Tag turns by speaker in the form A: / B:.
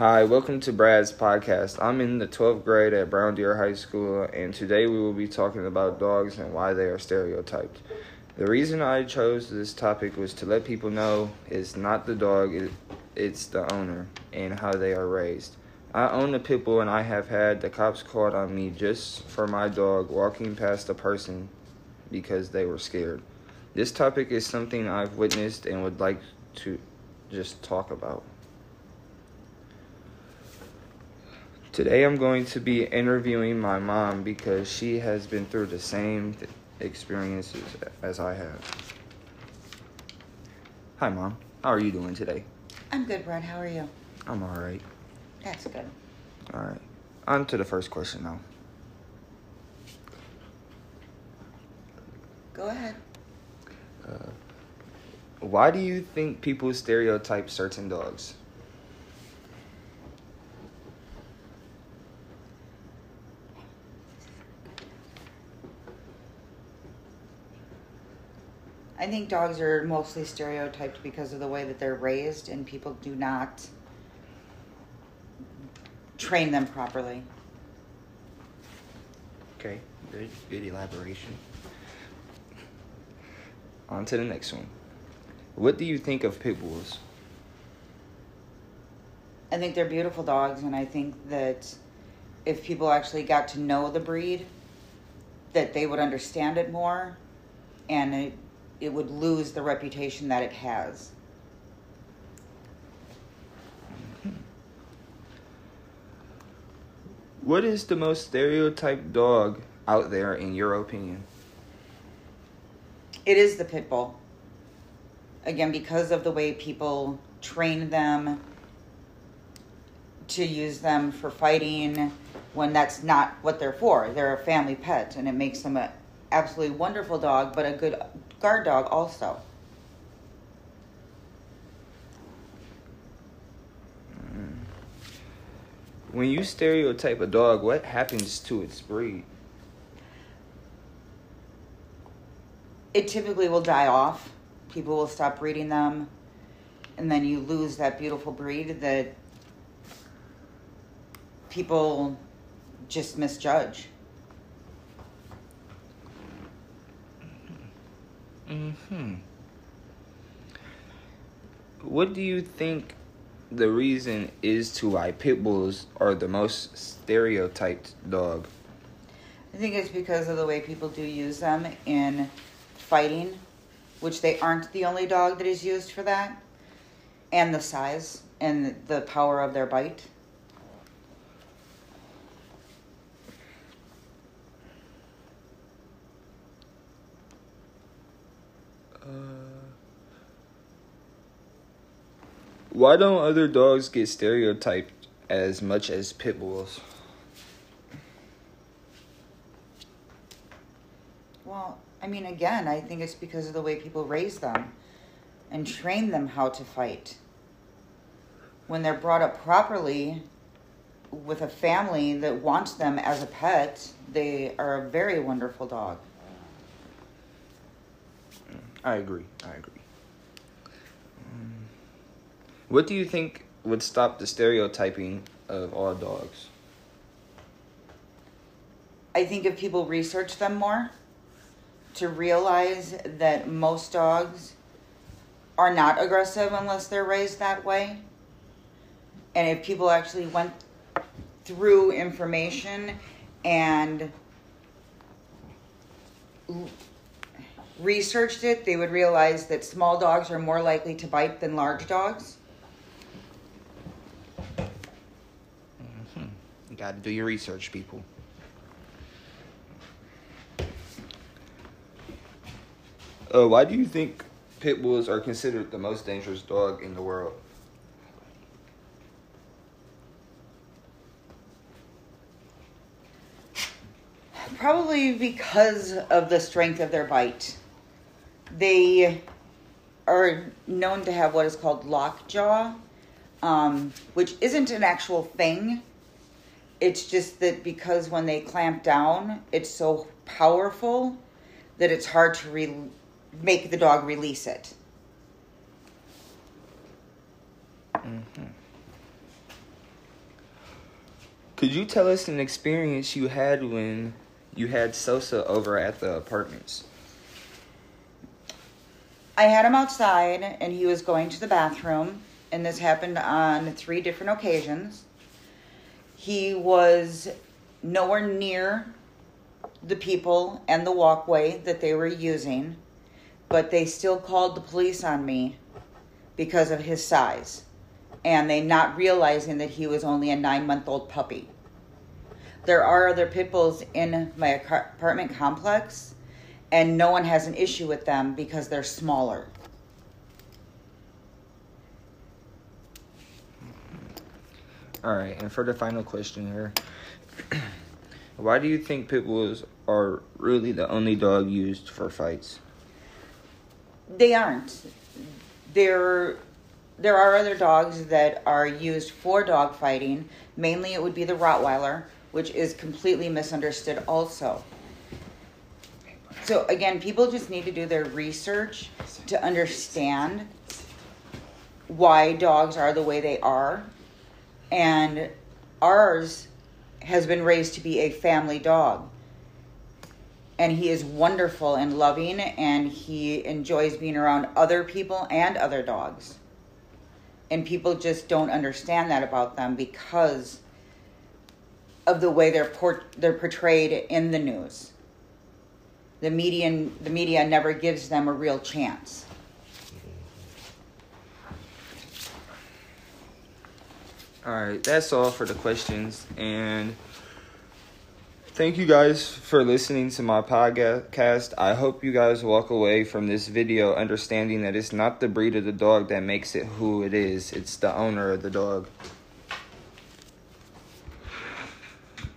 A: Hi, welcome to Brad's podcast. I'm in the 12th grade at Brown Deer High School, and today we will be talking about dogs and why they are stereotyped. The reason I chose this topic was to let people know it's not the dog, it's the owner and how they are raised. I own a pit bull, and I have had the cops called on me just for my dog walking past a person because they were scared. This topic is something I've witnessed and would like to just talk about. Today I'm going to be interviewing my mom because she has been through the same th- experiences as I have. Hi, Mom. How are you doing today?
B: I'm good, Brad. How are you?
A: I'm all right.
B: That's good.
A: All right. On to the first question now.
B: Go ahead.
A: Uh, why do you think people stereotype certain dogs?
B: I think dogs are mostly stereotyped because of the way that they're raised, and people do not train them properly.
A: Okay, good, good elaboration. On to the next one. What do you think of pit bulls?
B: I think they're beautiful dogs, and I think that if people actually got to know the breed, that they would understand it more, and it, it would lose the reputation that it has.
A: What is the most stereotyped dog out there in your opinion?
B: It is the pit bull. Again, because of the way people train them to use them for fighting when that's not what they're for. They're a family pet and it makes them an absolutely wonderful dog, but a good guard dog also. Mm.
A: When you stereotype a dog, what happens to its breed?
B: It typically will die off. People will stop breeding them, and then you lose that beautiful breed that people just misjudge.
A: Hmm. What do you think the reason is to why pit bulls are the most stereotyped dog?
B: I think it's because of the way people do use them in fighting, which they aren't the only dog that is used for that, and the size and the power of their bite.
A: Why don't other dogs get stereotyped as much as pit bulls?
B: Well, I mean, again, I think it's because of the way people raise them and train them how to fight. When they're brought up properly with a family that wants them as a pet, they are a very wonderful dog.
A: I agree. I agree. What do you think would stop the stereotyping of all dogs?
B: I think if people research them more, to realize that most dogs are not aggressive unless they're raised that way. And if people actually went through information and researched it, they would realize that small dogs are more likely to bite than large dogs.
A: You got to do your research, people. Uh, why do you think pit bulls are considered the most dangerous dog in the world?
B: Probably because of the strength of their bite. They are known to have what is called lockjaw, um, which isn't an actual thing. It's just that because when they clamp down, it's so powerful that it's hard to re- make the dog release it. Mm-hmm.
A: Could you tell us an experience you had when you had Sosa over at the apartments?
B: I had him outside and he was going to the bathroom, and this happened on three different occasions. He was nowhere near the people and the walkway that they were using, but they still called the police on me because of his size and they not realizing that he was only a nine month old puppy. There are other pit bulls in my apartment complex, and no one has an issue with them because they're smaller.
A: All right, and for the final question here, why do you think pit bulls are really the only dog used for fights?
B: They aren't. They're there are other dogs that are used for dog fighting. Mainly, it would be the Rottweiler, which is completely misunderstood also. So, again, people just need to do their research to understand why dogs are the way they are. And ours has been raised to be a family dog. And he is wonderful and loving, and he enjoys being around other people and other dogs and people just don't understand that about them because of the way they're port- they're portrayed in the news. The media the media never gives them a real chance.
A: All right, that's all for the questions and thank you guys for listening to my podcast. I hope you guys walk away from this video understanding that it's not the breed of the dog that makes it who it is, it's the owner of the dog.